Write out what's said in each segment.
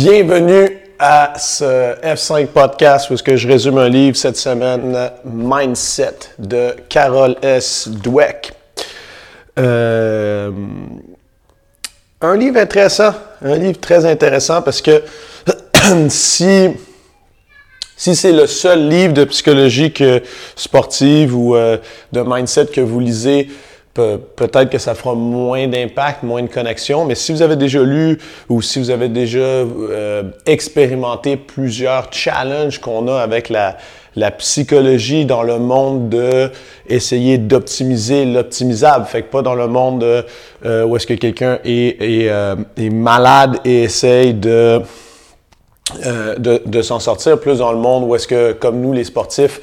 Bienvenue à ce F5 podcast où que je résume un livre cette semaine, Mindset de Carol S. Dweck. Euh, un livre intéressant, un livre très intéressant parce que si, c'est le seul livre de psychologie sportive ou euh, de mindset que vous lisez, peut-être que ça fera moins d'impact, moins de connexion, mais si vous avez déjà lu ou si vous avez déjà euh, expérimenté plusieurs challenges qu'on a avec la, psychologie dans le monde de essayer d'optimiser l'optimisable, fait que pas dans le monde euh, où est-ce que quelqu'un est, est, euh, malade et essaye de, de s'en sortir, plus dans le monde où est-ce que, comme nous les sportifs,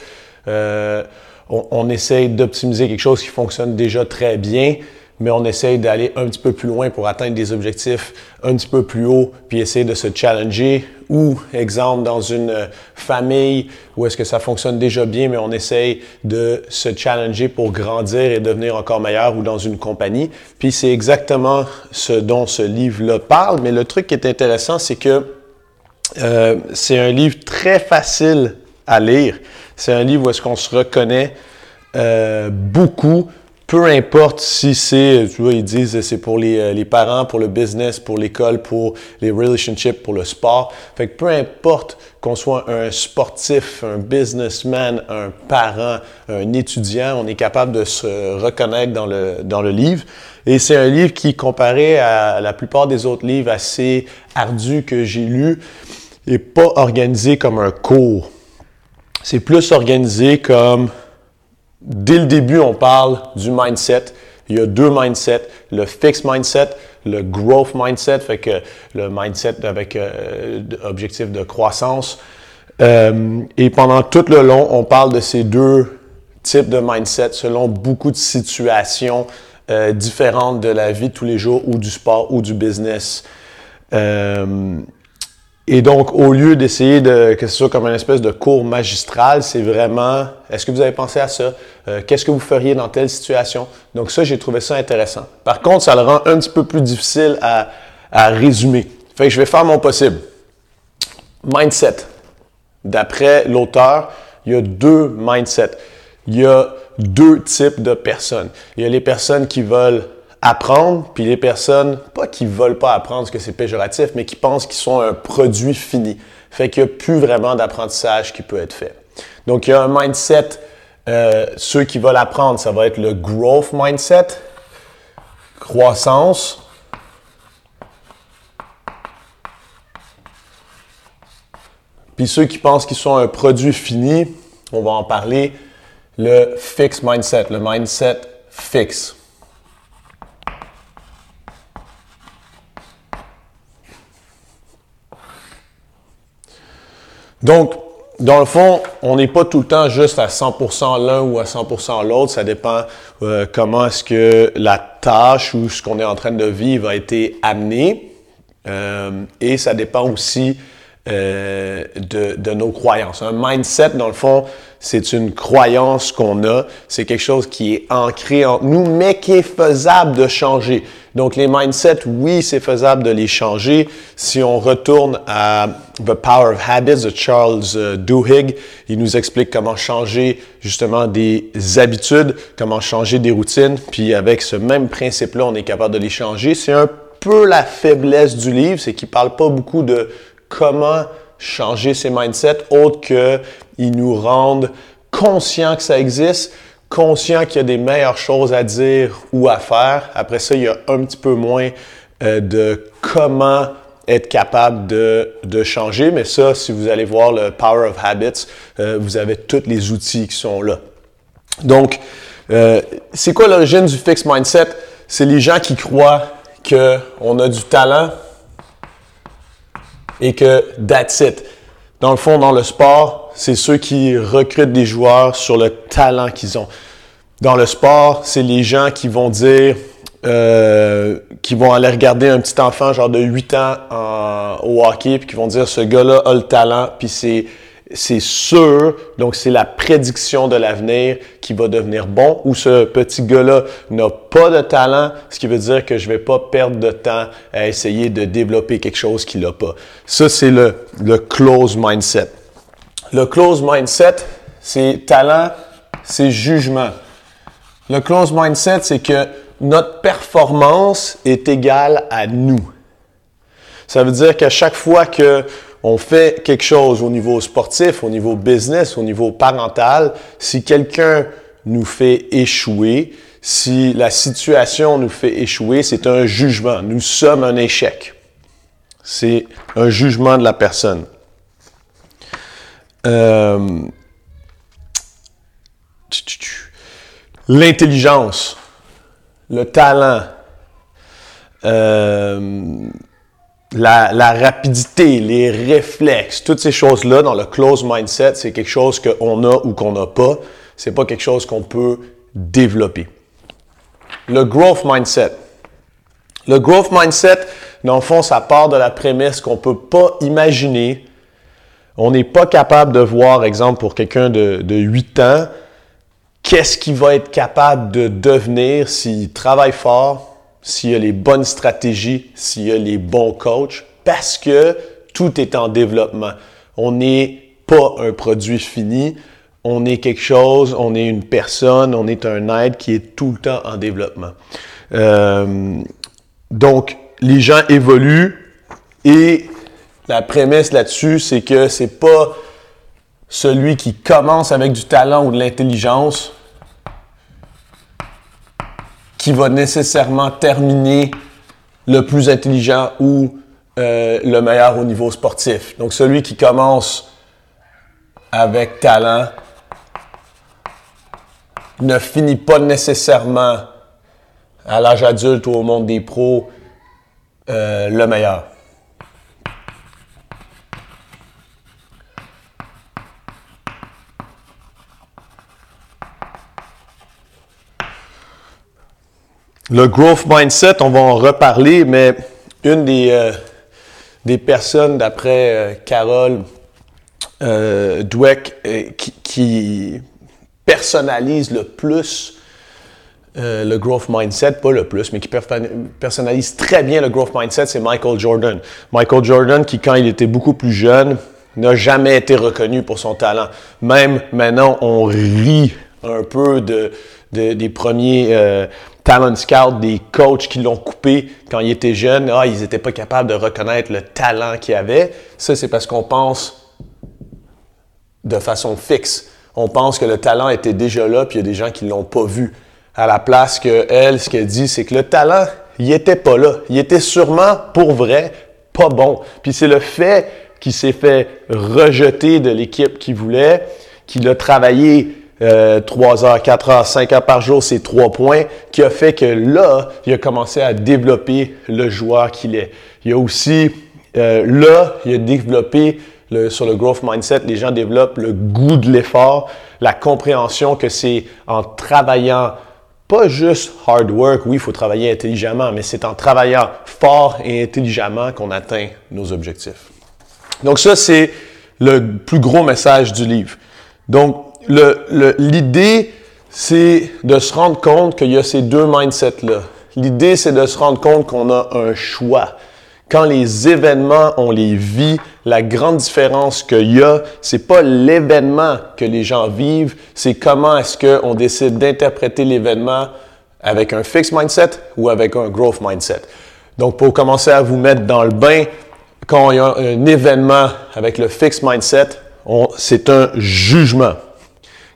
on, on essaye d'optimiser quelque chose qui fonctionne déjà très bien, mais on essaye d'aller un petit peu plus loin pour atteindre des objectifs un petit peu plus haut, puis essayer de se challenger. Ou, exemple, dans une famille où est-ce que ça fonctionne déjà bien, mais on essaye de se challenger pour grandir et devenir encore meilleur, ou dans une compagnie. Puis c'est exactement ce dont ce livre-là parle. Mais le truc qui est intéressant, c'est que euh, c'est un livre très facile à lire. C'est un livre où est-ce qu'on se reconnaît euh, beaucoup, peu importe si c'est, tu vois, ils disent c'est pour les, euh, les, parents, pour le business, pour l'école, pour les relationships, pour le sport. Fait que peu importe qu'on soit un sportif, un businessman, un parent, un étudiant, on est capable de se reconnaître dans le, dans le livre. Et c'est un livre qui, comparé à la plupart des autres livres assez ardus que j'ai lus, n'est pas organisé comme un cours c'est plus organisé comme dès le début, on parle du mindset. Il y a deux mindsets, le fixed mindset, le growth mindset, fait que le mindset avec euh, objectif de croissance. Euh, et pendant tout le long, on parle de ces deux types de mindset selon beaucoup de situations euh, différentes de la vie de tous les jours ou du sport ou du business. Et donc, au lieu d'essayer de que ce soit comme une espèce de cours magistral, c'est vraiment, est-ce que vous avez pensé à ça? Euh, qu'est-ce que vous feriez dans telle situation? Donc ça, j'ai trouvé ça intéressant. Par contre, ça le rend un petit peu plus difficile à, à résumer. Fait que je vais faire mon possible. Mindset. D'après l'auteur, il y a deux mindsets. Il y a deux types de personnes. Il y a les personnes qui veulent apprendre, puis les personnes, pas qui veulent pas apprendre parce que c'est péjoratif, mais qui pensent qu'ils sont un produit fini. Fait qu'il n'y a plus vraiment d'apprentissage qui peut être fait. Donc, il y a un mindset, euh, ceux qui veulent apprendre, ça va être le growth mindset, croissance. Puis ceux qui pensent qu'ils sont un produit fini, on va en parler, le fixed mindset, le mindset fixe. Donc, dans le fond, on n'est pas tout le temps juste à 100% l'un ou à 100% l'autre. Ça dépend euh, comment est-ce que la tâche ou ce qu'on est en train de vivre a été amené. Euh, et ça dépend aussi euh, de, de, nos croyances. Un mindset, dans le fond, c'est une croyance qu'on a. C'est quelque chose qui est ancré en nous, mais qui est faisable de changer. Donc, les mindsets, oui, c'est faisable de les changer. Si on retourne à The Power of Habits de Charles euh, Duhigg, il nous explique comment changer justement des habitudes, comment changer des routines. Puis avec ce même principe-là, on est capable de les changer. C'est un peu la faiblesse du livre, c'est qu'il parle pas beaucoup de comment changer ces mindsets, autre que ils nous rendent conscients que ça existe, conscients qu'il y a des meilleures choses à dire ou à faire. Après ça, il y a un petit peu moins euh, de comment être capable de, de, changer. Mais ça, si vous allez voir le Power of Habits, euh, vous avez tous les outils qui sont là. Donc, euh, c'est quoi l'origine du fixed mindset? C'est les gens qui croient qu'on a du talent et que that's it. Dans le fond, dans le sport, c'est ceux qui recrutent des joueurs sur le talent qu'ils ont. Dans le sport, c'est les gens qui vont dire, euh, qui vont aller regarder un petit enfant genre de 8 ans au hockey, puis qui vont dire ce gars-là a le talent, puis c'est c'est sûr, donc c'est la prédiction de l'avenir qui va devenir bon, ou ce petit gars-là n'a pas de talent, ce qui veut dire que je vais pas perdre de temps à essayer de développer quelque chose qu'il n'a pas. Ça, c'est le, le close mindset. Le close mindset, c'est talent, c'est jugement. Le close mindset, c'est que notre performance est égale à nous. Ça veut dire qu'à chaque fois que on fait quelque chose au niveau sportif, au niveau business, au niveau parental, si quelqu'un nous fait échouer, si la situation nous fait échouer, c'est un jugement. Nous sommes un échec. C'est un jugement de la personne. Euh, l'intelligence, le talent, euh, la, rapidité, les réflexes, toutes ces choses-là dans le close mindset, c'est quelque chose qu'on a ou qu'on n'a pas. C'est pas quelque chose qu'on peut développer. Le growth mindset. Le growth mindset, dans le fond, ça part de la prémisse qu'on peut pas imaginer. On n'est pas capable de voir, exemple, pour quelqu'un de, de 8 ans, qu'est-ce qu'il va être capable de devenir s'il travaille fort, s'il y a les bonnes stratégies, s'il y a les bons coachs, parce que tout est en développement. On n'est pas un produit fini, on est quelque chose, on est une personne, on est un être qui est tout le temps en développement. Euh, donc, les gens évoluent et la prémisse là-dessus, c'est que c'est pas celui qui commence avec du talent ou de l'intelligence qui va nécessairement terminer le plus intelligent ou euh, le meilleur au niveau sportif. Donc celui qui commence avec talent ne finit pas nécessairement à l'âge adulte ou au monde des pros euh, le meilleur. Le growth mindset, on va en reparler, mais une des, euh, personnes, d'après euh, Carole euh, Dweck, qui, qui, personnalise le plus le growth mindset, pas le plus, mais qui personnalise très bien le growth mindset, c'est Michael Jordan. Michael Jordan, qui quand il était beaucoup plus jeune, n'a jamais été reconnu pour son talent. Même maintenant, on rit un peu de, de des premiers talent scout, des coachs qui l'ont coupé quand il était jeune. Ah, ils n'étaient pas capables de reconnaître le talent qu'il avait. Ça, c'est parce qu'on pense de façon fixe. On pense que le talent était déjà là, puis il y a des gens qui l'ont pas vu. À la place que elle, ce qu'elle dit, c'est que le talent, il était pas là. Il était sûrement, pour vrai, pas bon. Puis c'est le fait qu'il s'est fait rejeter de l'équipe qu'il voulait, qu'il a travaillé euh, 3 heures, 4 heures, 5 heures par jour, c'est 3 points, qui a fait que là, il a commencé à développer le joueur qu'il est. Il a aussi, euh, là, il a développé le, sur le growth mindset, les gens développent le goût de l'effort, la compréhension que c'est en travaillant pas juste hard work, oui, il faut travailler intelligemment, mais c'est en travaillant fort et intelligemment qu'on atteint nos objectifs. Donc ça, c'est le plus gros message du livre. Donc, l'idée, c'est de se rendre compte qu'il y a ces deux mindsets-là. L'idée, c'est de se rendre compte qu'on a un choix. Quand les événements, on les vit, la grande différence qu'il y a, c'est pas l'événement que les gens vivent, c'est comment est-ce qu'on décide d'interpréter l'événement avec un fixed mindset ou avec un growth mindset. Donc, pour commencer à vous mettre dans le bain, quand il y a un événement avec le fixed mindset, c'est un jugement.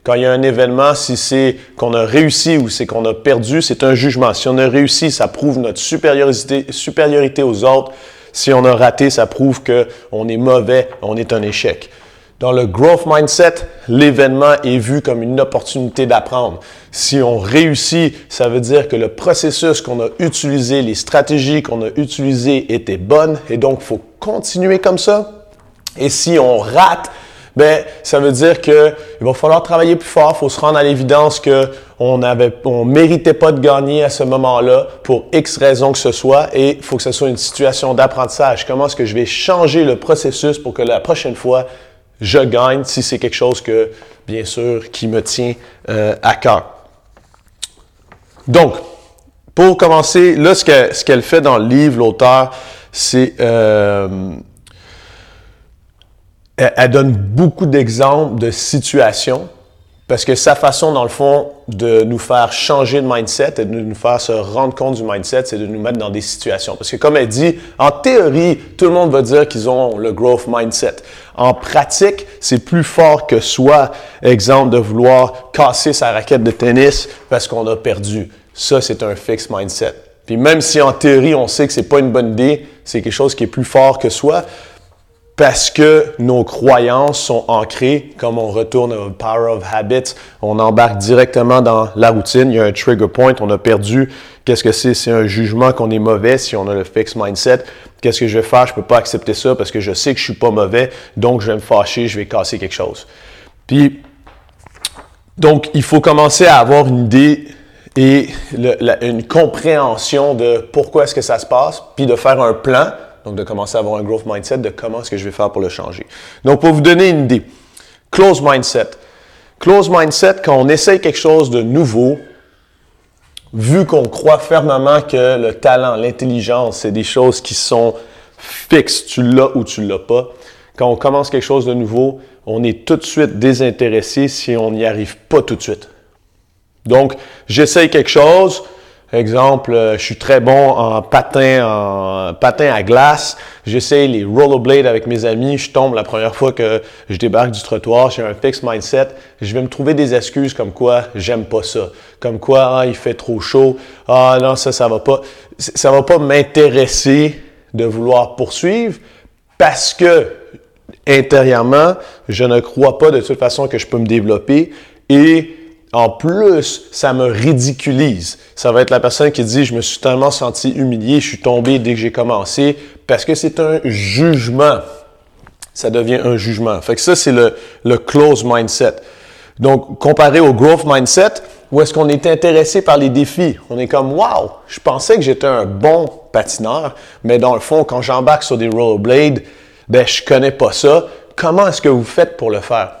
Quand il y a un événement, si c'est qu'on a réussi ou c'est qu'on a perdu, c'est un jugement. Si on a réussi, ça prouve notre supériorité, aux autres. Si on a raté, ça prouve qu'on est mauvais, on est un échec. Dans le growth mindset, l'événement est vu comme une opportunité d'apprendre. Si on réussit, ça veut dire que le processus qu'on a utilisé, les stratégies qu'on a utilisées étaient bonnes et donc il faut continuer comme ça. Et si on rate, ben ça veut dire que il va falloir travailler plus fort, faut se rendre à l'évidence que on avait on méritait pas de gagner à ce moment-là pour X raisons que ce soit et faut que ce soit une situation d'apprentissage. Comment est-ce que je vais changer le processus pour que la prochaine fois je gagne si c'est quelque chose que, bien sûr, qui me tient euh, à cœur. Donc, pour commencer, là, ce qu'elle, ce qu'elle fait dans le livre, l'auteur, c'est... Euh, elle, donne beaucoup d'exemples de situations parce que sa façon, dans le fond, de nous faire changer de mindset et de nous faire se rendre compte du mindset, c'est de nous mettre dans des situations. Parce que comme elle dit, en théorie, tout le monde va dire qu'ils ont le growth mindset. En pratique, c'est plus fort que soi. Exemple de vouloir casser sa raquette de tennis parce qu'on a perdu. Ça, c'est un fixed mindset. Puis même si en théorie, on sait que c'est pas une bonne idée, c'est quelque chose qui est plus fort que soi, parce que nos croyances sont ancrées, comme on retourne au Power of Habits, on embarque directement dans la routine, il y a un trigger point, on a perdu. Qu'est-ce que c'est? C'est un jugement qu'on est mauvais si on a le fixed mindset. Qu'est-ce que je vais faire? Je ne peux pas accepter ça parce que je sais que je ne suis pas mauvais, donc je vais me fâcher, je vais casser quelque chose. Puis, donc, il faut commencer à avoir une idée et une compréhension de pourquoi est-ce que ça se passe, puis de faire un plan donc, de commencer à avoir un growth mindset de comment est-ce que je vais faire pour le changer. Donc, pour vous donner une idée, close mindset. Close mindset, quand on essaye quelque chose de nouveau, vu qu'on croit fermement que le talent, l'intelligence, c'est des choses qui sont fixes, tu l'as ou tu l'as pas. Quand on commence quelque chose de nouveau, on est tout de suite désintéressé si on n'y arrive pas tout de suite. Donc, j'essaye quelque chose, Exemple, euh, je suis très bon en patin, en patin à glace. J'essaie les rollerblades avec mes amis. Je tombe la première fois que je débarque du trottoir. J'ai un fixed mindset. Je vais me trouver des excuses comme quoi j'aime pas ça. Comme quoi, ah, il fait trop chaud. Ah, non, ça, ça va pas. Ça va pas m'intéresser de vouloir poursuivre parce que intérieurement, je ne crois pas de toute façon que je peux me développer et en plus, ça me ridiculise. Ça va être la personne qui dit, je me suis tellement senti humilié, je suis tombé dès que j'ai commencé, parce que c'est un jugement. Ça devient un jugement. Fait que ça, c'est le, le close mindset. Donc, comparé au growth mindset, où est-ce qu'on est intéressé par les défis? On est comme, wow, je pensais que j'étais un bon patineur, mais dans le fond, quand j'embarque sur des rollerblades, ben, je connais pas ça. Comment est-ce que vous faites pour le faire?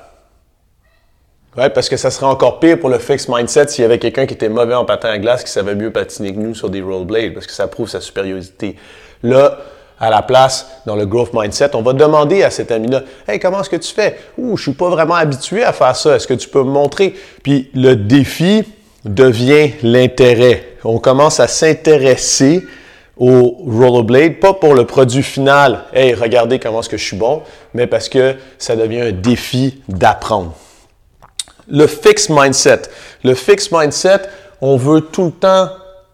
Oui, parce que ça serait encore pire pour le fixed mindset s'il y avait quelqu'un qui était mauvais en patin à glace qui savait mieux patiner que nous sur des rollerblades, parce que ça prouve sa supériorité. Là, à la place, dans le growth mindset, on va demander à cet ami-là, Hey, comment est-ce que tu fais? Ouh, je suis pas vraiment habitué à faire ça. Est-ce que tu peux me montrer? Puis le défi devient l'intérêt. On commence à s'intéresser au rollerblade, pas pour le produit final, hey, regardez comment est-ce que je suis bon, mais parce que ça devient un défi d'apprendre le fixed mindset. Le fixed mindset, on veut tout le temps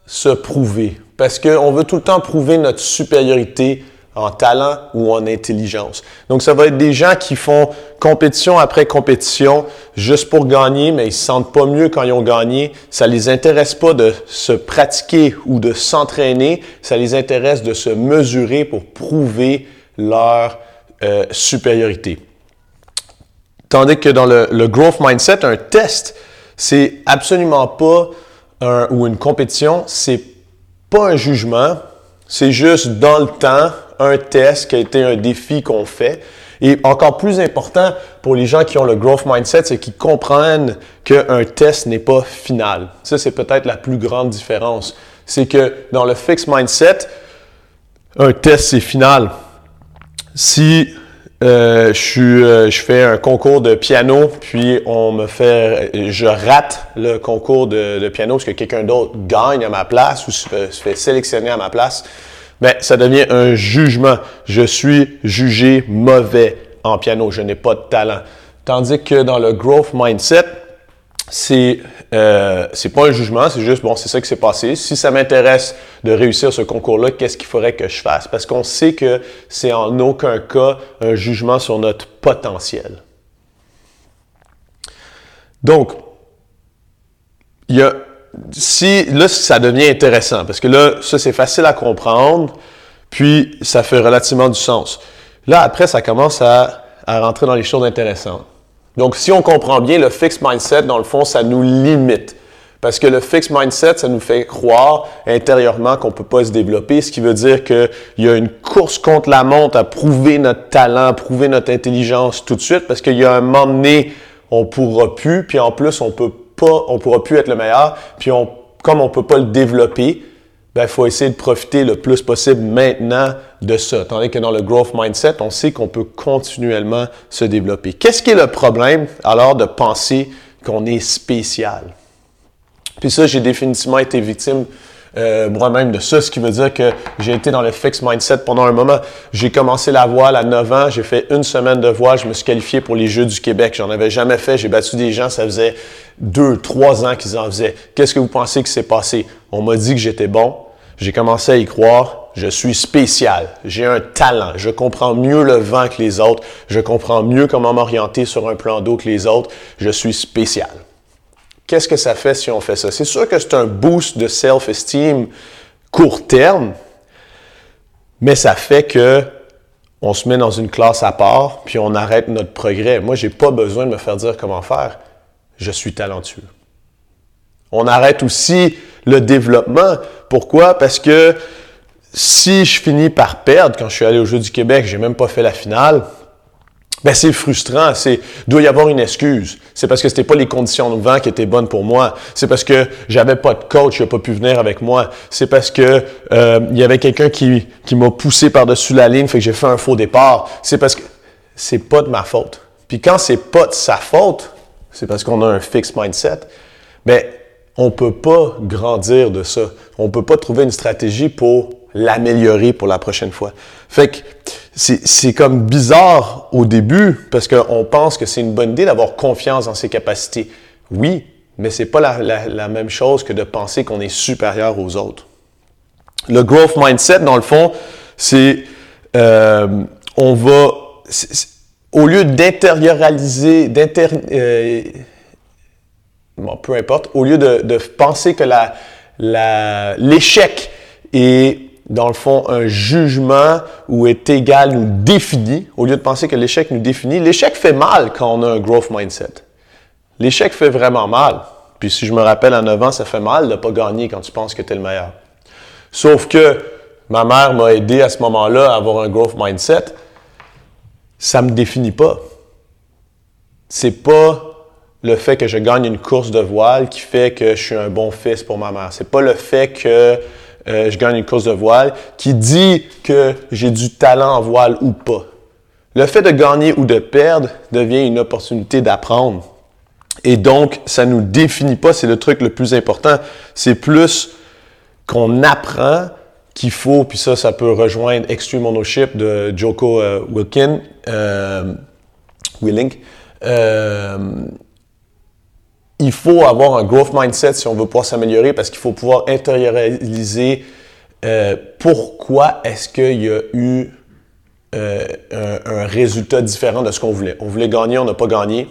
se prouver parce qu'on veut tout le temps prouver notre supériorité en talent ou en intelligence. Donc, ça va être des gens qui font compétition après compétition juste pour gagner, mais ils se sentent pas mieux quand ils ont gagné. Ça les intéresse pas de se pratiquer ou de s'entraîner. Ça les intéresse de se mesurer pour prouver leur euh, supériorité. Tandis que dans le, growth mindset, un test, c'est absolument pas un, ou une compétition, c'est pas un jugement, c'est juste dans le temps un test qui a été un défi qu'on fait. Et encore plus important pour les gens qui ont le growth mindset, c'est qu'ils comprennent qu'un test n'est pas final. Ça, c'est peut-être la plus grande différence. C'est que dans le fixed mindset, un test, c'est final. Si euh, je, euh, je fais un concours de piano, puis on me fait, je rate le concours de, piano parce que quelqu'un d'autre gagne à ma place ou se fait, sélectionner à ma place. Ben, ça devient un jugement. Je suis jugé mauvais en piano. Je n'ai pas de talent. Tandis que dans le growth mindset, c'est euh, c'est pas un jugement, c'est juste bon, c'est ça qui s'est passé. Si ça m'intéresse de réussir ce concours-là, qu'est-ce qu'il faudrait que je fasse? Parce qu'on sait que c'est en aucun cas un jugement sur notre potentiel. Donc, il y a si là ça devient intéressant parce que là ça c'est facile à comprendre, puis ça fait relativement du sens. Là après ça commence à, à rentrer dans les choses intéressantes. Donc, si on comprend bien le fixed mindset, dans le fond, ça nous limite. Parce que le fixed mindset, ça nous fait croire intérieurement qu'on ne peut pas se développer, ce qui veut dire qu'il y a une course contre la montre à prouver notre talent, prouver notre intelligence tout de suite, parce qu'il y a un moment donné, on pourra plus, puis en plus, on peut pas, on pourra plus être le meilleur, puis on, comme on peut pas le développer, il faut essayer de profiter le plus possible maintenant de ça. Tandis que dans le growth mindset, on sait qu'on peut continuellement se développer. Qu'est-ce qui est le problème alors de penser qu'on est spécial? Puis ça, j'ai définitivement été victime euh, moi-même de ça, ce qui veut dire que j'ai été dans le fixed mindset pendant un moment. J'ai commencé la voile à 9 ans, j'ai fait une semaine de voile, je me suis qualifié pour les Jeux du Québec. J'en avais jamais fait, j'ai battu des gens, ça faisait deux, trois ans qu'ils en faisaient. Qu'est-ce que vous pensez qui s'est passé? On m'a dit que j'étais bon, j'ai commencé à y croire, je suis spécial, j'ai un talent, je comprends mieux le vent que les autres, je comprends mieux comment m'orienter sur un plan d'eau que les autres, je suis spécial. Qu'est-ce que ça fait si on fait ça? C'est sûr que c'est un boost de self-esteem court terme, mais ça fait que on se met dans une classe à part, puis on arrête notre progrès. Moi, j'ai pas besoin de me faire dire comment faire. Je suis talentueux. On arrête aussi le développement. Pourquoi? Parce que si je finis par perdre quand je suis allé au Jeu du Québec, j'ai même pas fait la finale, ben c'est frustrant. C'est doit y avoir une excuse. C'est parce que c'était pas les conditions de vent qui étaient bonnes pour moi. C'est parce que j'avais pas de coach, il a pas pu venir avec moi. C'est parce que euh, il y avait quelqu'un qui, qui m'a poussé par dessus la ligne, fait que j'ai fait un faux départ. C'est parce que c'est pas de ma faute. Puis quand c'est pas de sa faute, c'est parce qu'on a un fixed mindset. Ben on peut pas grandir de ça. On peut pas trouver une stratégie pour l'améliorer pour la prochaine fois. Fait que c'est comme bizarre au début parce qu'on pense que c'est une bonne idée d'avoir confiance dans ses capacités. Oui, mais c'est pas la, même chose que de penser qu'on est supérieur aux autres. Le growth mindset, dans le fond, c'est euh, on va au lieu d'intérioriser, d'inter, euh, bon, peu importe, au lieu de, de penser que l'échec est dans le fond, un jugement ou est égal ou défini, au lieu de penser que l'échec nous définit. L'échec fait mal quand on a un growth mindset. L'échec fait vraiment mal. Puis si je me rappelle à 9 ans, ça fait mal de ne pas gagner quand tu penses que tu es le meilleur. Sauf que ma mère m'a aidé à ce moment-là à avoir un growth mindset. Ça ne me définit pas. C'est pas le fait que je gagne une course de voile qui fait que je suis un bon fils pour ma mère. C'est pas le fait que euh, je gagne une course de voile, qui dit que j'ai du talent en voile ou pas. Le fait de gagner ou de perdre devient une opportunité d'apprendre. Et donc, ça nous définit pas, c'est le truc le plus important. C'est plus qu'on apprend qu'il faut, puis ça, ça peut rejoindre Extreme Ownership de Joko euh, Wilkin, euh, Willink. Il faut avoir un growth mindset si on veut pouvoir s'améliorer parce qu'il faut pouvoir intérioriser euh, pourquoi est-ce qu'il y a eu euh, un, résultat différent de ce qu'on voulait? On voulait gagner, on n'a pas gagné.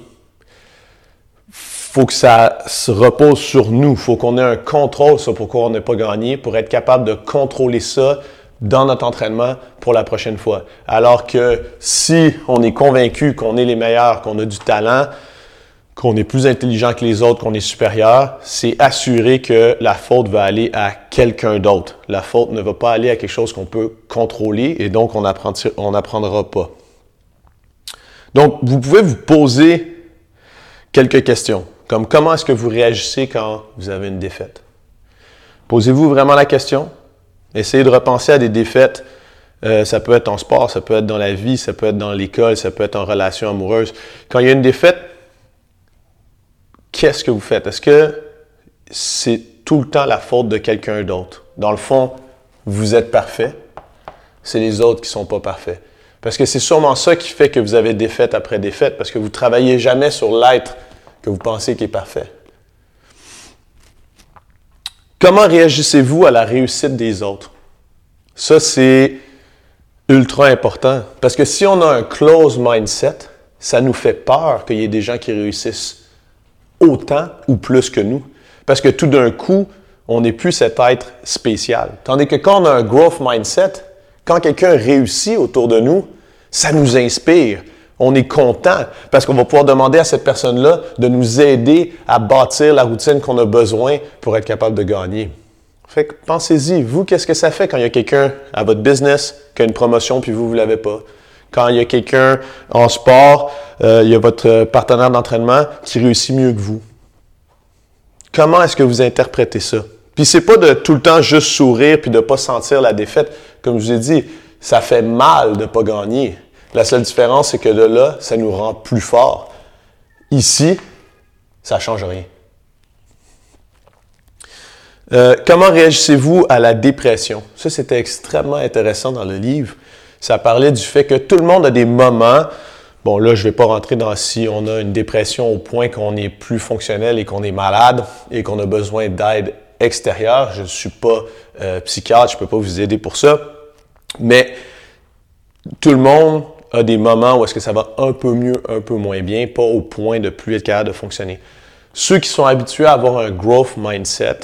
faut que ça se repose sur nous. faut qu'on ait un contrôle sur pourquoi on n'a pas gagné pour être capable de contrôler ça dans notre entraînement pour la prochaine fois. Alors que si on est convaincu qu'on est les meilleurs, qu'on a du talent, qu'on est plus intelligent que les autres, qu'on est supérieur, c'est assurer que la faute va aller à quelqu'un d'autre. La faute ne va pas aller à quelque chose qu'on peut contrôler et donc on n'apprendra pas. Donc, vous pouvez vous poser quelques questions, comme comment est-ce que vous réagissez quand vous avez une défaite? Posez-vous vraiment la question. Essayez de repenser à des défaites. Euh, ça peut être en sport, ça peut être dans la vie, ça peut être dans l'école, ça peut être en relation amoureuse. Quand il y a une défaite, qu'est-ce que vous faites? Est-ce que c'est tout le temps la faute de quelqu'un d'autre? Dans le fond, vous êtes parfait, c'est les autres qui ne sont pas parfaits. Parce que c'est sûrement ça qui fait que vous avez défaite après défaite, parce que vous ne travaillez jamais sur l'être que vous pensez qui est parfait. Comment réagissez-vous à la réussite des autres? Ça, c'est ultra important. Parce que si on a un close mindset, ça nous fait peur qu'il y ait des gens qui réussissent autant ou plus que nous. Parce que tout d'un coup, on n'est plus cet être spécial. Tandis que quand on a un growth mindset, quand quelqu'un réussit autour de nous, ça nous inspire. On est content parce qu'on va pouvoir demander à cette personne-là de nous aider à bâtir la routine qu'on a besoin pour être capable de gagner. Fait que pensez-y, vous, qu'est-ce que ça fait quand il y a quelqu'un à votre business qui a une promotion puis vous, vous l'avez pas? Quand il y a quelqu'un en sport, euh, il y a votre partenaire d'entraînement qui réussit mieux que vous. Comment est-ce que vous interprétez ça? Puis c'est pas de tout le temps juste sourire puis de pas sentir la défaite. Comme je vous ai dit, ça fait mal de pas gagner. La seule différence, c'est que de là, ça nous rend plus forts. Ici, ça change rien. Euh, comment réagissez-vous à la dépression? Ça, c'était extrêmement intéressant dans le livre. Ça parlait du fait que tout le monde a des moments. Bon, là, je ne vais pas rentrer dans si on a une dépression au point qu'on n'est plus fonctionnel et qu'on est malade et qu'on a besoin d'aide extérieure. Je ne suis pas euh, psychiatre, je ne peux pas vous aider pour ça. Mais tout le monde a des moments où est-ce que ça va un peu mieux, un peu moins bien, pas au point de plus être capable de fonctionner. Ceux qui sont habitués à avoir un growth mindset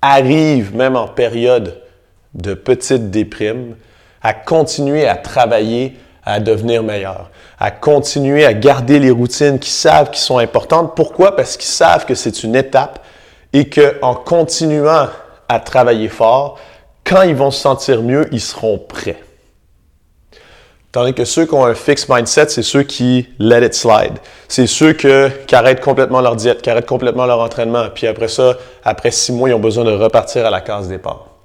arrivent, même en période de petite déprime, à continuer à travailler, à devenir meilleur, à continuer à garder les routines qu'ils savent qui sont importantes. Pourquoi? Parce qu'ils savent que c'est une étape et qu'en continuant à travailler fort, quand ils vont se sentir mieux, ils seront prêts. Tandis que ceux qui ont un fixed mindset, c'est ceux qui let it slide. C'est ceux qui arrêtent complètement leur diète, qui arrêtent complètement leur entraînement. Puis après ça, après six mois, ils ont besoin de repartir à la case départ.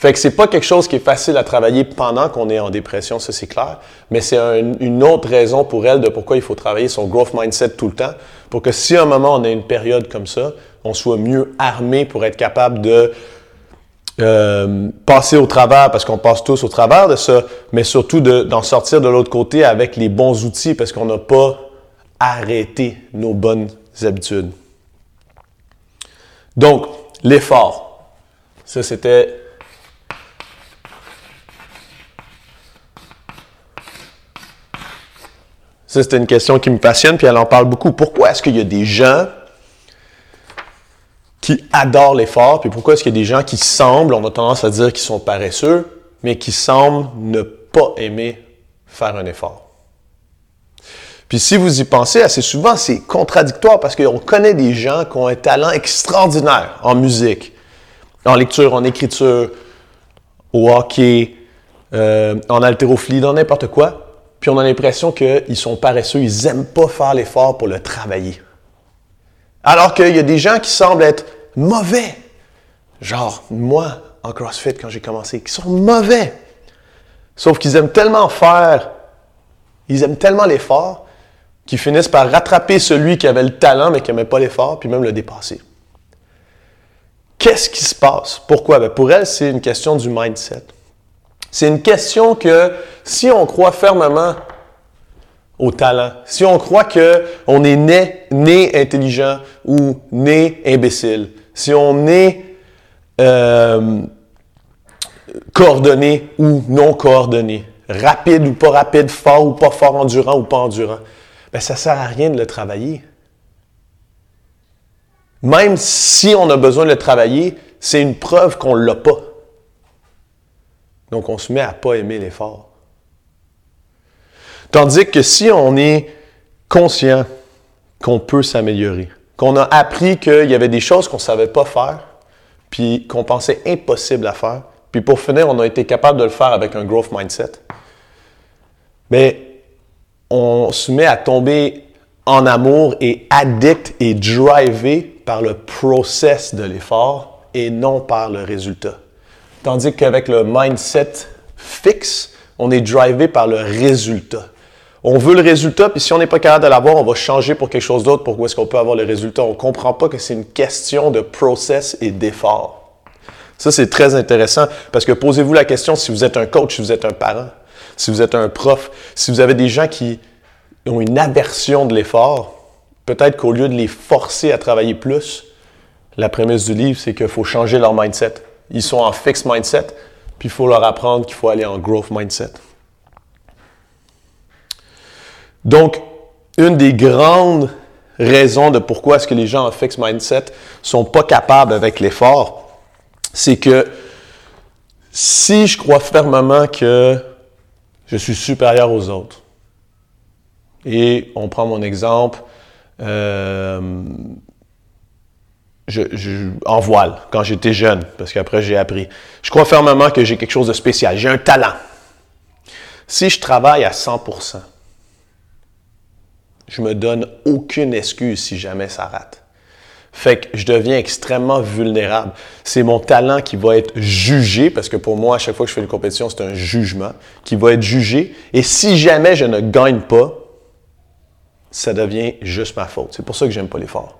Fait que c'est pas quelque chose qui est facile à travailler pendant qu'on est en dépression, ça c'est clair. Mais c'est une autre raison pour elle de pourquoi il faut travailler son growth mindset tout le temps. Pour que si à un moment on a une période comme ça, on soit mieux armé pour être capable de euh, passer au travers, parce qu'on passe tous au travers de ça, mais surtout d'en sortir de l'autre côté avec les bons outils, parce qu'on n'a pas arrêté nos bonnes habitudes. Donc, l'effort. Ça, c'était... C'était une question qui me passionne, puis elle en parle beaucoup. Pourquoi est-ce qu'il y a des gens qui adorent l'effort, puis pourquoi est-ce qu'il y a des gens qui semblent, on a tendance à dire qu'ils sont paresseux, mais qui semblent ne pas aimer faire un effort? Puis si vous y pensez assez souvent, c'est contradictoire parce qu'on connaît des gens qui ont un talent extraordinaire en musique, en lecture, en écriture, au hockey, euh, en haltérophilie, dans n'importe quoi. Puis on a l'impression qu'ils sont paresseux, ils n'aiment pas faire l'effort pour le travailler. Alors qu'il y a des gens qui semblent être mauvais. Genre, moi, en CrossFit, quand j'ai commencé, qui sont mauvais. Sauf qu'ils aiment tellement faire, ils aiment tellement l'effort, qu'ils finissent par rattraper celui qui avait le talent, mais qui n'aimait pas l'effort, puis même le dépasser. Qu'est-ce qui se passe? Pourquoi? Ben, pour elle, c'est une question du mindset. C'est une question que si on croit fermement au talent, si on croit qu'on est né, né intelligent ou né imbécile, si on est euh, coordonné ou non coordonné, rapide ou pas rapide, fort ou pas fort, endurant ou pas endurant, ben ça sert à rien de le travailler. Même si on a besoin de le travailler, c'est une preuve qu'on ne l'a pas. Donc on se met à pas aimer l'effort. Tandis que si on est conscient qu'on peut s'améliorer, qu'on a appris qu'il y avait des choses qu'on ne savait pas faire, puis qu'on pensait impossible à faire, puis pour finir, on a été capable de le faire avec un growth mindset. Mais on se met à tomber en amour et addict et drivé par le process de l'effort et non par le résultat. Tandis qu'avec le mindset fixe, on est drivé par le résultat. On veut le résultat, puis si on n'est pas capable de l'avoir, on va changer pour quelque chose d'autre. Pourquoi est-ce qu'on peut avoir le résultat? On ne comprend pas que c'est une question de process et d'effort. Ça, c'est très intéressant parce que posez-vous la question si vous êtes un coach, si vous êtes un parent, si vous êtes un prof, si vous avez des gens qui ont une aversion de l'effort, peut-être qu'au lieu de les forcer à travailler plus, la prémisse du livre, c'est qu'il faut changer leur mindset. Ils sont en fixed mindset, puis il faut leur apprendre qu'il faut aller en growth mindset. Donc, une des grandes raisons de pourquoi est-ce que les gens en fixed mindset sont pas capables avec l'effort, c'est que si je crois fermement que je suis supérieur aux autres, et on prend mon exemple, euh, je, en voile, quand j'étais jeune, parce qu'après j'ai appris. Je crois fermement que j'ai quelque chose de spécial, j'ai un talent. Si je travaille à 100%, je me donne aucune excuse si jamais ça rate. Fait que je deviens extrêmement vulnérable. C'est mon talent qui va être jugé, parce que pour moi, à chaque fois que je fais une compétition, c'est un jugement qui va être jugé. Et si jamais je ne gagne pas, ça devient juste ma faute. C'est pour ça que j'aime pas l'effort.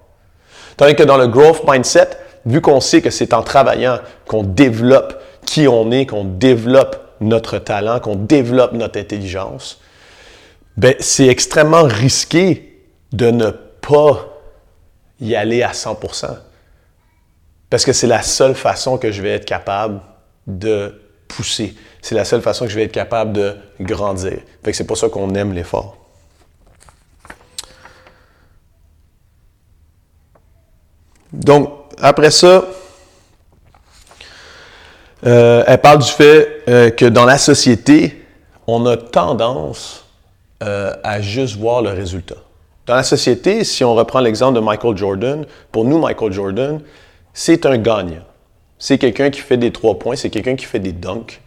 Tandis que dans le growth mindset, vu qu'on sait que c'est en travaillant qu'on développe qui on est, qu'on développe notre talent, qu'on développe notre intelligence, ben, c'est extrêmement risqué de ne pas y aller à 100%. Parce que c'est la seule façon que je vais être capable de pousser. C'est la seule façon que je vais être capable de grandir. Fait que c'est pour ça qu'on aime l'effort. Donc, après ça, euh, elle parle du fait euh, que dans la société, on a tendance euh, à juste voir le résultat. Dans la société, si on reprend l'exemple de Michael Jordan, pour nous, Michael Jordan, c'est un gagnant. C'est quelqu'un qui fait des trois points, c'est quelqu'un qui fait des dunks.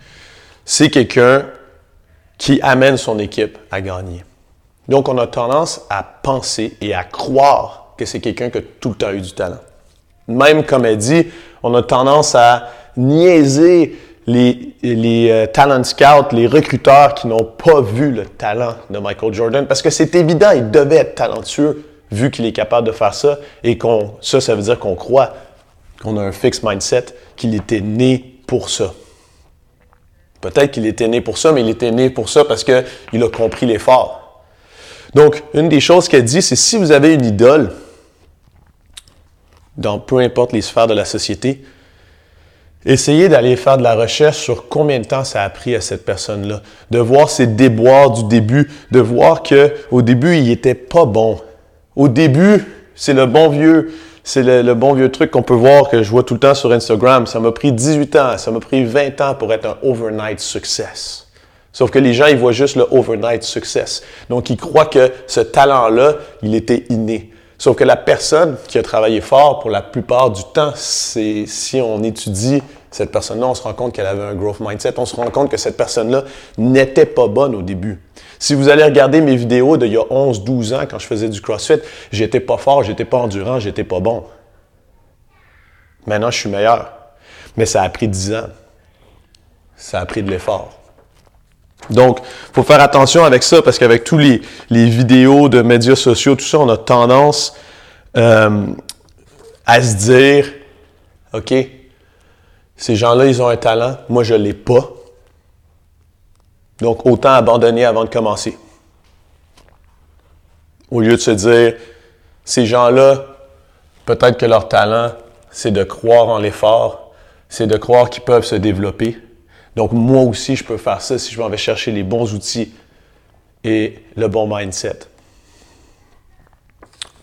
C'est quelqu'un qui amène son équipe à gagner. Donc, on a tendance à penser et à croire que c'est quelqu'un qui a tout le temps eu du talent. Même comme elle dit, on a tendance à niaiser les, euh, talent scouts, les recruteurs qui n'ont pas vu le talent de Michael Jordan, parce que c'est évident, il devait être talentueux vu qu'il est capable de faire ça, et qu'on, ça, ça veut dire qu'on croit qu'on a un fixed mindset, qu'il était né pour ça. Peut-être qu'il était né pour ça, mais il était né pour ça parce qu'il a compris l'effort. Donc, une des choses qu'elle dit, c'est si vous avez une idole, dans peu importe les sphères de la société, essayez d'aller faire de la recherche sur combien de temps ça a pris à cette personne-là, de voir ses déboires du début, de voir que au début il était pas bon. Au début, c'est le bon vieux, c'est le, bon vieux truc qu'on peut voir que je vois tout le temps sur Instagram. Ça m'a pris 18 ans, ça m'a pris 20 ans pour être un overnight success. Sauf que les gens, ils voient juste le overnight success. Donc, ils croient que ce talent-là, il était inné. Sauf que la personne qui a travaillé fort pour la plupart du temps, c'est si on étudie cette personne-là, on se rend compte qu'elle avait un growth mindset. On se rend compte que cette personne-là n'était pas bonne au début. Si vous allez regarder mes vidéos d'il y a 11, 12 ans quand je faisais du CrossFit, j'étais pas fort, j'étais pas endurant, j'étais pas bon. Maintenant, je suis meilleur. Mais ça a pris 10 ans. Ça a pris de l'effort. Donc, il faut faire attention avec ça parce qu'avec tous les, vidéos de médias sociaux, tout ça, on a tendance euh, à se dire, OK, ces gens-là, ils ont un talent, moi, je ne l'ai pas. Donc, autant abandonner avant de commencer. Au lieu de se dire, ces gens-là, peut-être que leur talent, c'est de croire en l'effort, c'est de croire qu'ils peuvent se développer. Donc, moi aussi, je peux faire ça si je m'en vais chercher les bons outils et le bon mindset.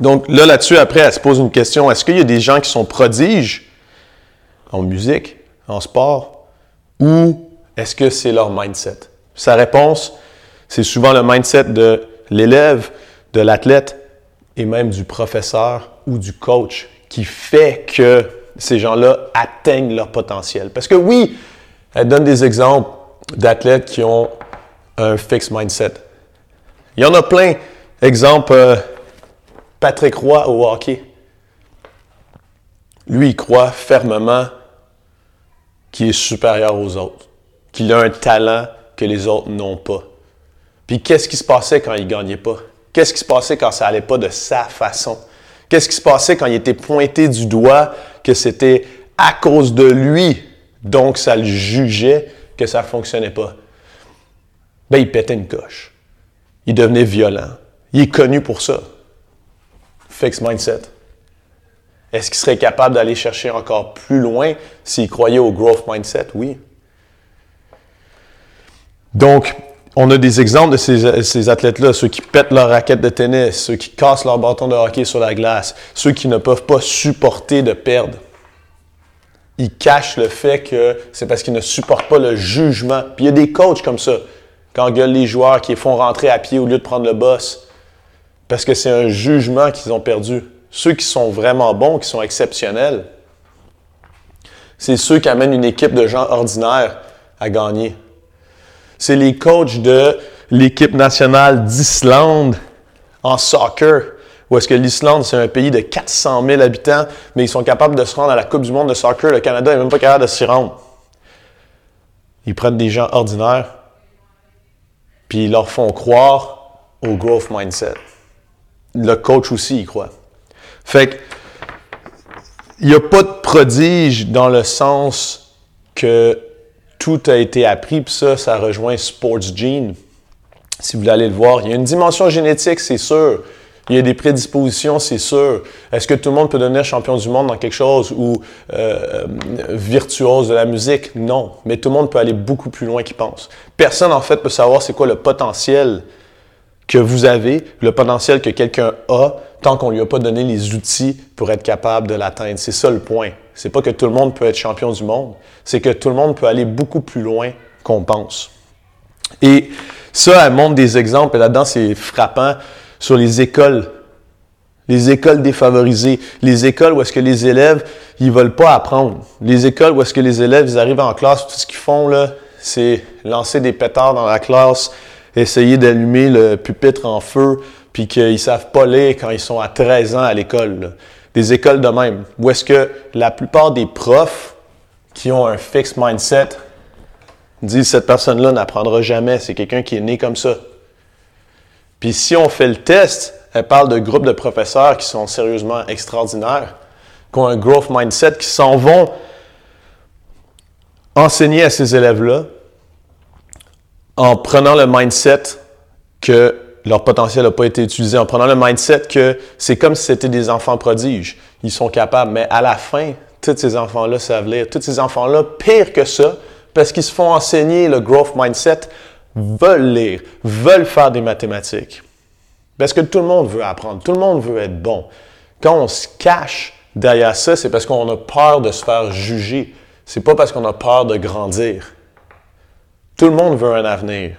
Donc, là, là-dessus, après, elle se pose une question. Est-ce qu'il y a des gens qui sont prodiges en musique, en sport, ou est-ce que c'est leur mindset? Sa réponse, c'est souvent le mindset de l'élève, de l'athlète et même du professeur ou du coach qui fait que ces gens-là atteignent leur potentiel. Parce que oui, elle donne des exemples d'athlètes qui ont un fixed mindset. Il y en a plein. Exemple, euh, Patrick Roy au hockey. Lui, il croit fermement qu'il est supérieur aux autres, qu'il a un talent que les autres n'ont pas. Puis qu'est-ce qui se passait quand il ne gagnait pas? Qu'est-ce qui se passait quand ça n'allait pas de sa façon? Qu'est-ce qui se passait quand il était pointé du doigt que c'était à cause de lui? Donc, ça le jugeait que ça ne fonctionnait pas. Ben, il pétait une coche. Il devenait violent. Il est connu pour ça. Fixed mindset. Est-ce qu'il serait capable d'aller chercher encore plus loin s'il croyait au growth mindset? Oui. Donc, on a des exemples de ces, ces athlètes-là, ceux qui pètent leur raquette de tennis, ceux qui cassent leur bâton de hockey sur la glace, ceux qui ne peuvent pas supporter de perdre ils cachent le fait que c'est parce qu'ils ne supportent pas le jugement. Puis il y a des coachs comme ça, quand gueulent les joueurs qui les font rentrer à pied au lieu de prendre le boss. Parce que c'est un jugement qu'ils ont perdu. Ceux qui sont vraiment bons, qui sont exceptionnels, c'est ceux qui amènent une équipe de gens ordinaires à gagner. C'est les coachs de l'équipe nationale d'Islande en soccer, où est-ce que l'Islande, c'est un pays de 400 000 habitants, mais ils sont capables de se rendre à la Coupe du monde de soccer. Le Canada n'est même pas capable de s'y rendre. Ils prennent des gens ordinaires, puis ils leur font croire au growth mindset. Le coach aussi y croit. Fait que, il n'y a pas de prodige dans le sens que tout a été appris, puis ça, ça rejoint Sports Gene. Si vous voulez aller le voir, il y a une dimension génétique, c'est sûr. Il y a des prédispositions, c'est sûr. Est-ce que tout le monde peut devenir champion du monde dans quelque chose ou euh, virtuose de la musique? Non. Mais tout le monde peut aller beaucoup plus loin qu'il pense. Personne, en fait, peut savoir c'est quoi le potentiel que vous avez, le potentiel que quelqu'un a, tant qu'on lui a pas donné les outils pour être capable de l'atteindre. C'est ça le point. C'est pas que tout le monde peut être champion du monde, c'est que tout le monde peut aller beaucoup plus loin qu'on pense. Et ça, elle montre des exemples, et là-dedans, c'est frappant sur les écoles. Les écoles défavorisées, les écoles où est-ce que les élèves, ils veulent pas apprendre. Les écoles où est-ce que les élèves, ils arrivent en classe, tout ce qu'ils font là, c'est lancer des pétards dans la classe, essayer d'allumer le pupitre en feu, puis qu'ils savent pas lire quand ils sont à 13 ans à l'école. Des écoles de même, où est-ce que la plupart des profs qui ont un fixed mindset disent cette personne-là n'apprendra jamais, c'est quelqu'un qui est né comme ça. Puis si on fait le test, elle parle de groupes de professeurs qui sont sérieusement extraordinaires, qui ont un growth mindset, qui s'en vont enseigner à ces élèves-là en prenant le mindset que leur potentiel n'a pas été utilisé, en prenant le mindset que c'est comme si c'était des enfants prodiges. Ils sont capables, mais à la fin, tous ces enfants-là savent lire. Tous ces enfants-là, pire que ça, parce qu'ils se font enseigner le growth mindset, veulent lire, veulent faire des mathématiques. Parce que tout le monde veut apprendre, tout le monde veut être bon. Quand on se cache derrière ça, c'est parce qu'on a peur de se faire juger. C'est pas parce qu'on a peur de grandir. Tout le monde veut un avenir.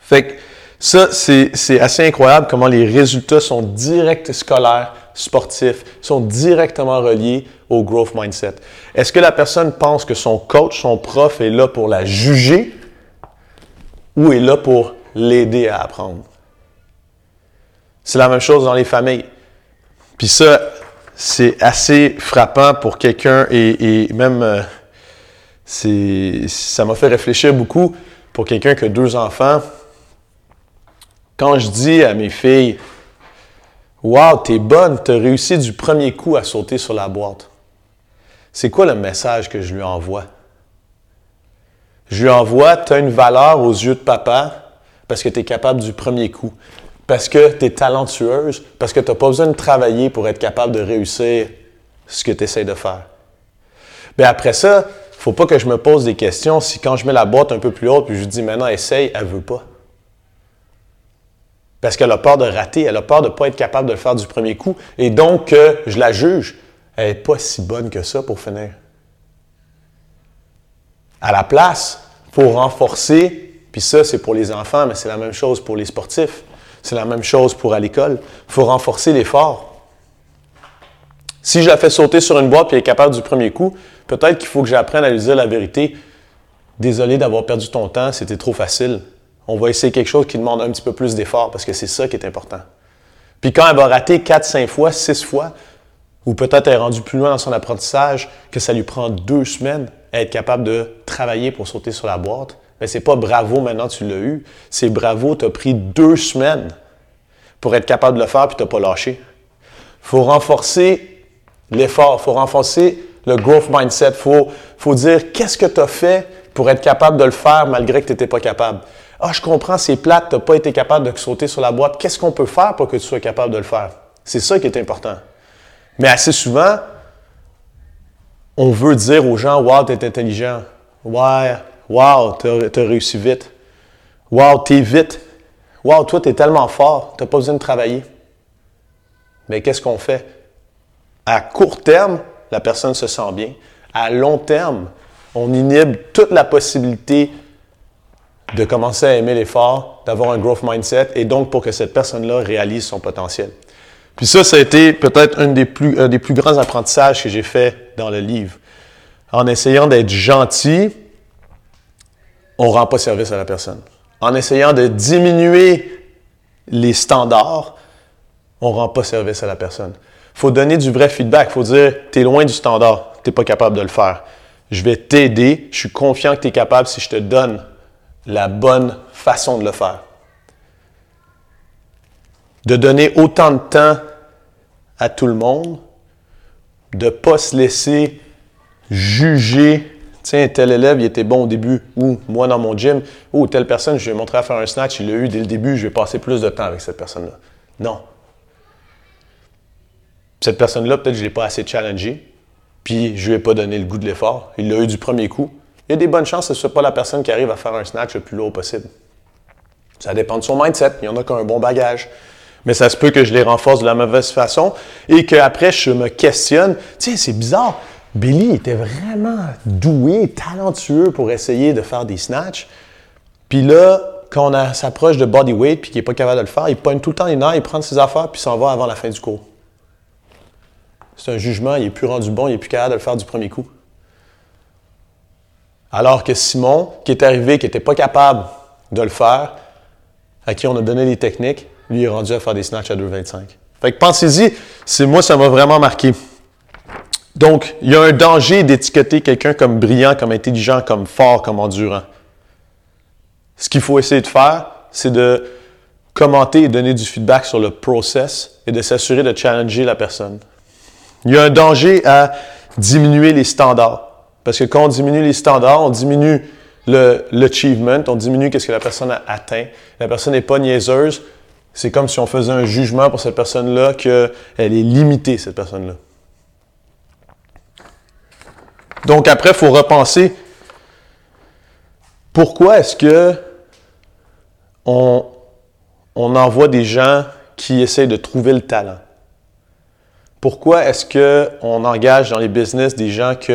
Fait que ça, c'est assez incroyable comment les résultats sont directs scolaires, sportifs, sont directement reliés au growth mindset. Est-ce que la personne pense que son coach, son prof est là pour la juger? Ou est là pour l'aider à apprendre? C'est la même chose dans les familles. Puis ça, c'est assez frappant pour quelqu'un et, même euh, ça m'a fait réfléchir beaucoup pour quelqu'un qui a deux enfants. Quand je dis à mes filles, Wow, t'es bonne, t'as réussi du premier coup à sauter sur la boîte. C'est quoi le message que je lui envoie? Je lui envoie, tu as une valeur aux yeux de papa parce que tu es capable du premier coup, parce que tu es talentueuse, parce que tu n'as pas besoin de travailler pour être capable de réussir ce que tu essaies de faire. Bien après ça, faut pas que je me pose des questions si quand je mets la boîte un peu plus haute puis je lui dis maintenant essaye, elle veut pas. Parce qu'elle a peur de rater, elle a peur de ne pas être capable de le faire du premier coup. Et donc, je la juge. Elle n'est pas si bonne que ça pour finir. À la place, pour renforcer, puis ça, c'est pour les enfants, mais c'est la même chose pour les sportifs. C'est la même chose pour à l'école. Il faut renforcer l'effort. Si je la fais sauter sur une boîte et elle est capable du premier coup, peut-être qu'il faut que j'apprenne à lui dire la vérité. Désolé d'avoir perdu ton temps, c'était trop facile on va essayer quelque chose qui demande un petit peu plus d'effort parce que c'est ça qui est important. Puis quand elle va rater 4, 5 fois, 6 fois, ou peut-être elle est rendue plus loin dans son apprentissage, que ça lui prend deux semaines être capable de travailler pour sauter sur la boîte, mais c'est pas bravo maintenant tu l'as eu, c'est bravo, tu as pris deux semaines pour être capable de le faire puis tu n'as pas lâché. Faut renforcer l'effort, faut renforcer le growth mindset, faut, faut dire qu'est-ce que tu as fait pour être capable de le faire malgré que tu n'étais pas capable? Ah, je comprends, c'est plate, tu n'as pas été capable de sauter sur la boîte. Qu'est-ce qu'on peut faire pour que tu sois capable de le faire? C'est ça qui est important. Mais assez souvent, on veut dire aux gens Wow, tu es intelligent. Ouais, wow, tu as, réussi vite. Wow, tu es vite. Wow, toi, tu es tellement fort, tu n'as pas besoin de travailler. Mais qu'est-ce qu'on fait? À court terme, la personne se sent bien. À long terme, on inhibe toute la possibilité de commencer à aimer l'effort, d'avoir un growth mindset et donc pour que cette personne-là réalise son potentiel. Puis ça, ça a été peut-être un des plus, grands apprentissages que j'ai fait dans le livre. En essayant d'être gentil, on ne rend pas service à la personne. En essayant de diminuer les standards, on ne rend pas service à la personne. Il faut donner du vrai feedback. Il faut dire, tu es loin du standard, tu n'es pas capable de le faire. Je vais t'aider, je suis confiant que tu es capable si je te donne la bonne façon de le faire. De donner autant de temps à tout le monde, de ne pas se laisser juger. Tiens, tel élève, il était bon au début, ou moi dans mon gym, ou telle personne, je lui ai montré à faire un snatch, il l'a eu dès le début, je vais passer plus de temps avec cette personne-là. Non. Cette personne-là, peut-être je ne l'ai pas assez challengé, puis je ne lui ai pas donné le goût de l'effort. Il l'a eu du premier coup. Il y a des bonnes chances que ce ne soit pas la personne qui arrive à faire un snatch le plus lourd possible. Ça dépend de son mindset. Il y en a qui ont un bon bagage. Mais ça se peut que je les renforce de la mauvaise façon et qu'après, je me questionne. Tiens, c'est bizarre. Billy était vraiment doué, talentueux pour essayer de faire des snatchs. Puis là, quand on s'approche de bodyweight puis qu'il n'est pas capable de le faire, il pointe tout le temps les nerfs, il prend ses affaires puis s'en va avant la fin du cours. C'est un jugement, il n'est plus rendu bon, il n'est plus capable de le faire du premier coup. Alors que Simon, qui est arrivé, qui n'était pas capable de le faire, à qui on a donné des techniques, lui est rendu à faire des snatchs à 2,25. Fait que pensez-y, c'est moi, ça m'a vraiment marqué. Donc, il y a un danger d'étiqueter quelqu'un comme brillant, comme intelligent, comme fort, comme endurant. Ce qu'il faut essayer de faire, c'est de commenter et donner du feedback sur le process et de s'assurer de challenger la personne. Il y a un danger à diminuer les standards. Parce que quand on diminue les standards, on diminue l'achievement, on diminue ce que la personne a atteint. La personne n'est pas niaiseuse. C'est comme si on faisait un jugement pour cette personne-là qu'elle est limitée, cette personne-là. Donc après, il faut repenser pourquoi est-ce que on, on envoie des gens qui essayent de trouver le talent? Pourquoi est-ce qu'on engage dans les business des gens qui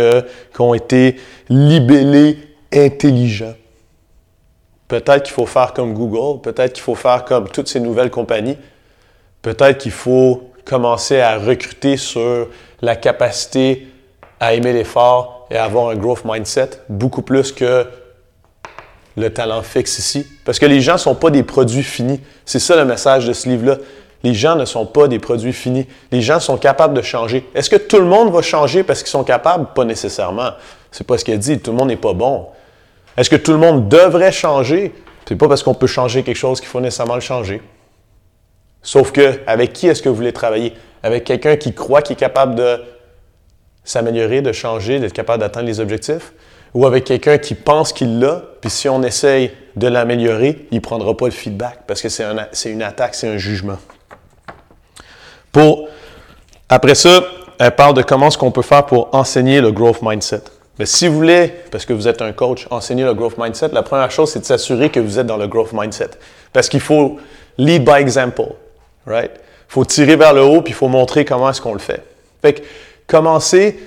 ont été libellés intelligents? Peut-être qu'il faut faire comme Google, peut-être qu'il faut faire comme toutes ces nouvelles compagnies, peut-être qu'il faut commencer à recruter sur la capacité à aimer l'effort et avoir un growth mindset, beaucoup plus que le talent fixe ici. Parce que les gens ne sont pas des produits finis. C'est ça le message de ce livre-là. Les gens ne sont pas des produits finis. Les gens sont capables de changer. Est-ce que tout le monde va changer parce qu'ils sont capables? Pas nécessairement. C'est pas ce qu'il dit. Tout le monde n'est pas bon. Est-ce que tout le monde devrait changer? C'est pas parce qu'on peut changer quelque chose qu'il faut nécessairement le changer. Sauf que, avec qui est-ce que vous voulez travailler? Avec quelqu'un qui croit qu'il est capable de s'améliorer, de changer, d'être capable d'atteindre les objectifs? Ou avec quelqu'un qui pense qu'il l'a, puis si on essaye de l'améliorer, il ne prendra pas le feedback parce que c'est une attaque, c'est un jugement. Après ça, elle parle de comment ce qu'on peut faire pour enseigner le growth mindset. Mais si vous voulez, parce que vous êtes un coach, enseigner le growth mindset, la première chose, c'est de s'assurer que vous êtes dans le growth mindset. Parce qu'il faut lead by example, right? Il faut tirer vers le haut, puis il faut montrer comment est-ce qu'on le fait. Fait que, commencer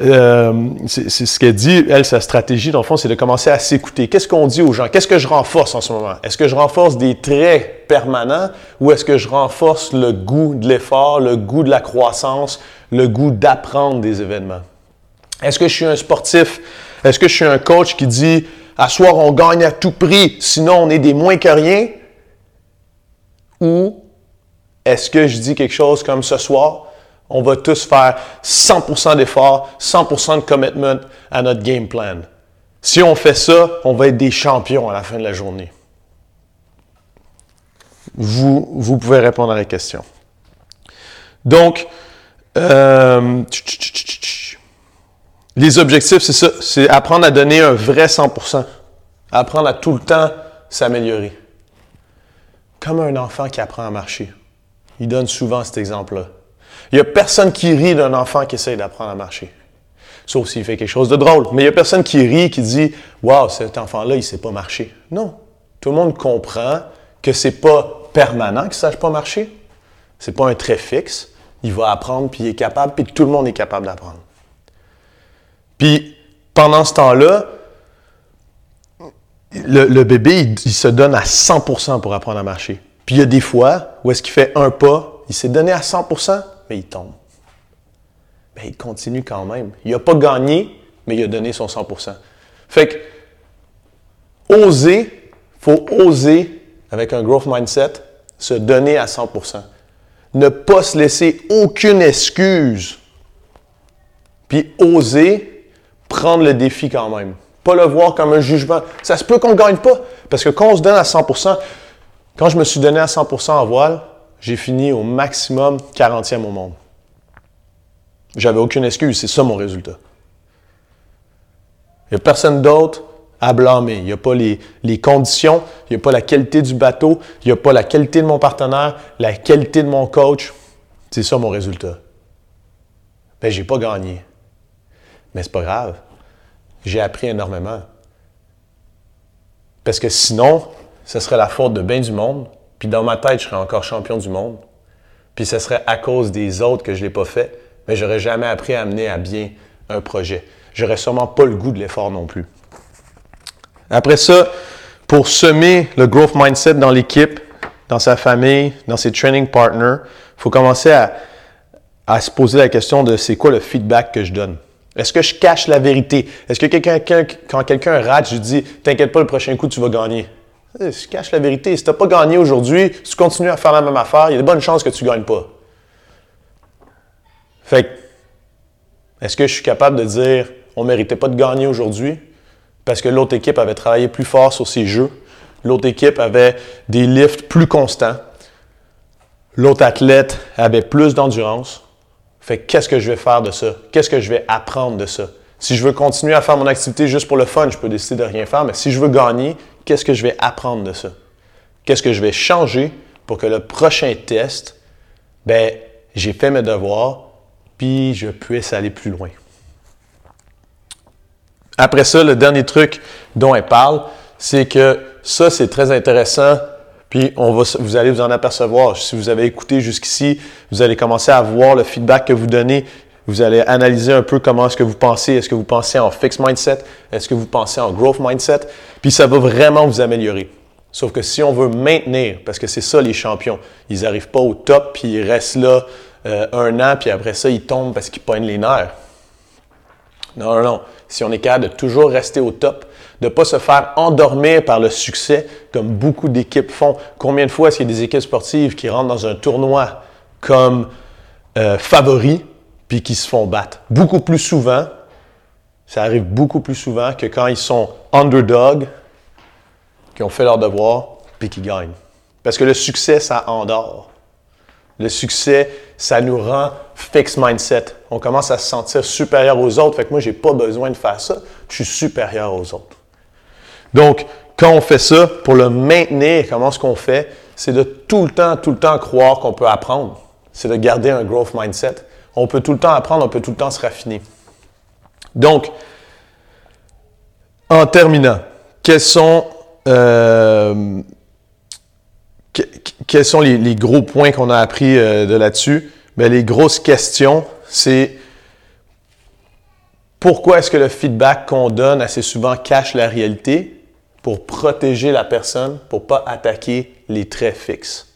euh, c'est ce qu'elle dit, elle, sa stratégie, dans le fond, c'est de commencer à s'écouter. Qu'est-ce qu'on dit aux gens? Qu'est-ce que je renforce en ce moment? Est-ce que je renforce des traits permanents ou est-ce que je renforce le goût de l'effort, le goût de la croissance, le goût d'apprendre des événements? Est-ce que je suis un sportif? Est-ce que je suis un coach qui dit, à soir, on gagne à tout prix, sinon on est des moins que rien? Ou est-ce que je dis quelque chose comme ce soir, on va tous faire 100% d'efforts, 100% de commitment à notre game plan? Si on fait ça, on va être des champions à la fin de la journée. Vous, pouvez répondre à la question. Donc, euh, les objectifs, c'est ça, c'est apprendre à donner un vrai 100%, apprendre à tout le temps s'améliorer. Comme un enfant qui apprend à marcher. Il donne souvent cet exemple-là. Il n'y a personne qui rit d'un enfant qui essaye d'apprendre à marcher. Sauf s'il fait quelque chose de drôle. Mais il n'y a personne qui rit qui dit Waouh, cet enfant-là, il ne sait pas marcher. Non. Tout le monde comprend que ce n'est pas permanent qu'il ne sache pas marcher. Ce n'est pas un trait fixe. Il va apprendre, puis il est capable, puis tout le monde est capable d'apprendre. Puis, pendant ce temps-là, le, bébé, il, se donne à 100% pour apprendre à marcher. Puis il y a des fois où est-ce qu'il fait un pas, il s'est donné à 100%, mais il tombe. Mais il continue quand même. Il n'a pas gagné, mais il a donné son 100%. Fait que, oser, faut oser, avec un growth mindset, se donner à 100%. Ne pas se laisser aucune excuse. Puis oser prendre le défi quand même. Pas le voir comme un jugement. Ça se peut qu'on ne gagne pas. Parce que quand on se donne à 100%, quand je me suis donné à 100% en voile, j'ai fini au maximum 40e au monde. J'avais aucune excuse, c'est ça mon résultat. Il n'y a personne d'autre à blâmer. Il n'y a pas les, conditions, il n'y a pas la qualité du bateau, il n'y a pas la qualité de mon partenaire, la qualité de mon coach. C'est ça mon résultat. Ben, j'ai pas gagné. Mais c'est pas grave. J'ai appris énormément. Parce que sinon, ce serait la faute de bien du monde. Puis dans ma tête, je serais encore champion du monde. Puis ce serait à cause des autres que je ne l'ai pas fait. Mais j'aurais jamais appris à amener à bien un projet. J'aurais sûrement pas le goût de l'effort non plus. Après ça, pour semer le growth mindset dans l'équipe, dans sa famille, dans ses training partners, il faut commencer à, à se poser la question de c'est quoi le feedback que je donne. Est-ce que je cache la vérité? Est-ce que quand quelqu'un rate, je dis T'inquiète pas, le prochain coup, tu vas gagner? Eh, je cache la vérité. Si tu n'as pas gagné aujourd'hui, si tu continues à faire la même affaire, il y a de bonnes chances que tu ne gagnes pas. Fait est-ce que je suis capable de dire on ne méritait pas de gagner aujourd'hui? Parce que l'autre équipe avait travaillé plus fort sur ses jeux, l'autre équipe avait des lifts plus constants, l'autre athlète avait plus d'endurance. Fait qu'est-ce que je vais faire de ça? Qu'est-ce que je vais apprendre de ça? Si je veux continuer à faire mon activité juste pour le fun, je peux décider de rien faire, mais si je veux gagner, qu'est-ce que je vais apprendre de ça? Qu'est-ce que je vais changer pour que le prochain test, ben, j'ai fait mes devoirs, puis je puisse aller plus loin. Après ça, le dernier truc dont elle parle, c'est que ça, c'est très intéressant, puis on va, vous allez vous en apercevoir. Si vous avez écouté jusqu'ici, vous allez commencer à voir le feedback que vous donnez. Vous allez analyser un peu comment est-ce que vous pensez. Est-ce que vous pensez en fixed mindset? Est-ce que vous pensez en growth mindset? Puis ça va vraiment vous améliorer. Sauf que si on veut maintenir, parce que c'est ça les champions, ils n'arrivent pas au top, puis ils restent là euh, un an, puis après ça, ils tombent parce qu'ils poignent les nerfs. Non, non, non. Si on est capable de toujours rester au top, de ne pas se faire endormir par le succès, comme beaucoup d'équipes font. Combien de fois est-ce qu'il y a des équipes sportives qui rentrent dans un tournoi comme euh, favoris, puis qui se font battre? Beaucoup plus souvent, ça arrive beaucoup plus souvent que quand ils sont underdog, qui ont fait leur devoir, puis qui gagnent. Parce que le succès, ça endort. Le succès, ça nous rend fixed mindset. On commence à se sentir supérieur aux autres. Fait que moi, j'ai pas besoin de faire ça. Je suis supérieur aux autres. Donc, quand on fait ça, pour le maintenir, comment est-ce qu'on fait? C'est de tout le temps, tout le temps croire qu'on peut apprendre. C'est de garder un growth mindset. On peut tout le temps apprendre, on peut tout le temps se raffiner. Donc, en terminant, quels sont, euh, quels sont les, gros points qu'on a appris euh, de là-dessus? Bien, les grosses questions, c'est pourquoi est-ce que le feedback qu'on donne assez souvent cache la réalité? Pour protéger la personne, pour pas attaquer les traits fixes?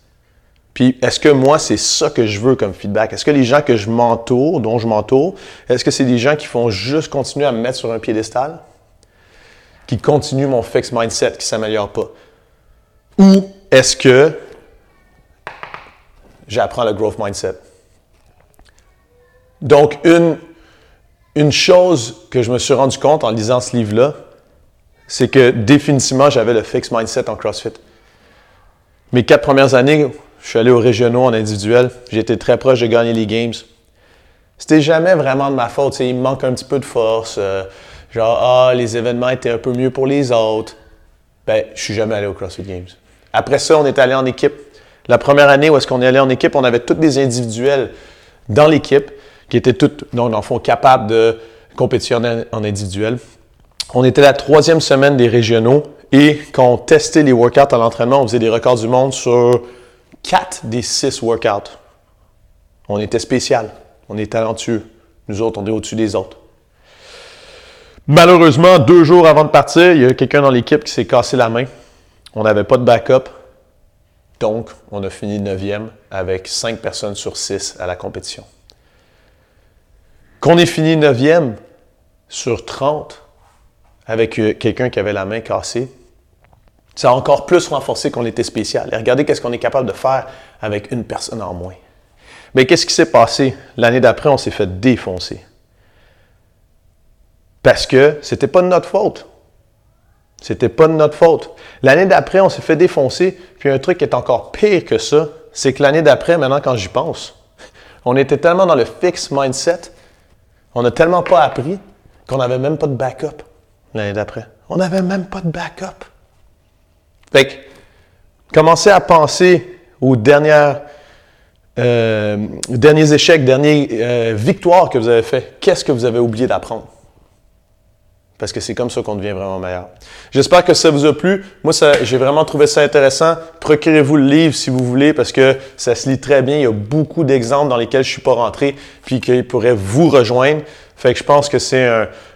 Puis, est-ce que moi, c'est ça que je veux comme feedback? Est-ce que les gens que je m'entoure, dont je m'entoure, est-ce que c'est des gens qui font juste continuer à me mettre sur un piédestal? Qui continuent mon fixed mindset, qui s'améliore pas? Ou est-ce que j'apprends le growth mindset? Donc, une, une chose que je me suis rendu compte en lisant ce livre-là, c'est que définitivement, j'avais le fixed mindset en CrossFit. Mes quatre premières années, je suis allé aux régionaux en individuel. J'étais très proche de gagner les games. C'était jamais vraiment de ma faute. Il me manque un petit peu de force. Euh, genre, ah, les événements étaient un peu mieux pour les autres. Ben, je suis jamais allé aux CrossFit Games. Après ça, on est allé en équipe. La première année où est-ce qu'on est allé en équipe, on avait tous des individuels dans l'équipe qui étaient toutes, donc, en fond, capables de compétitionner en individuel. On était la troisième semaine des régionaux et quand on testait les workouts à l'entraînement, on faisait des records du monde sur quatre des six workouts. On était spécial. On est talentueux. Nous autres, on est au-dessus des autres. Malheureusement, deux jours avant de partir, il y a quelqu'un dans l'équipe qui s'est cassé la main. On n'avait pas de backup. Donc, on a fini 9e avec 5 personnes sur 6 à la compétition. Qu'on ait fini 9e sur 30 avec euh, quelqu'un qui avait la main cassée, ça a encore plus renforcé qu'on était spécial. Et regardez qu'est-ce qu'on est capable de faire avec une personne en moins. Mais qu'est-ce qui s'est passé? L'année d'après, on s'est fait défoncer. Parce que c'était pas de notre faute. C'était pas de notre faute. L'année d'après, on s'est fait défoncer. Puis un truc qui est encore pire que ça, c'est que l'année d'après, maintenant quand j'y pense, on était tellement dans le fixed mindset, on n'a tellement pas appris qu'on n'avait même pas de backup l'année d'après. On n'avait même pas de backup. Fait que, commencez à penser aux euh, derniers échecs, dernières euh, victoires que vous avez fait. Qu'est-ce que vous avez oublié d'apprendre? parce que c'est comme ça qu'on devient vraiment meilleur. J'espère que ça vous a plu. Moi, j'ai vraiment trouvé ça intéressant. Procurez-vous le livre si vous voulez parce que ça se lit très bien. Il y a beaucoup d'exemples dans lesquels je suis pas rentré puis qui pourraient vous rejoindre. Fait que je pense que c'est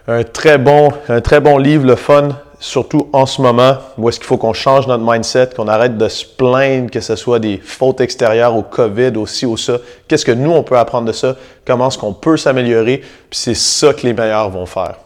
un, très bon, un très bon livre, le fun, surtout en ce moment où est-ce qu'il faut qu'on change notre mindset, qu'on arrête de se plaindre que ce soit des fautes extérieures au COVID, aussi ou ça. Qu'est-ce que nous, on peut apprendre de ça? Comment est-ce qu'on peut s'améliorer? Puis c'est ça que les meilleurs vont faire.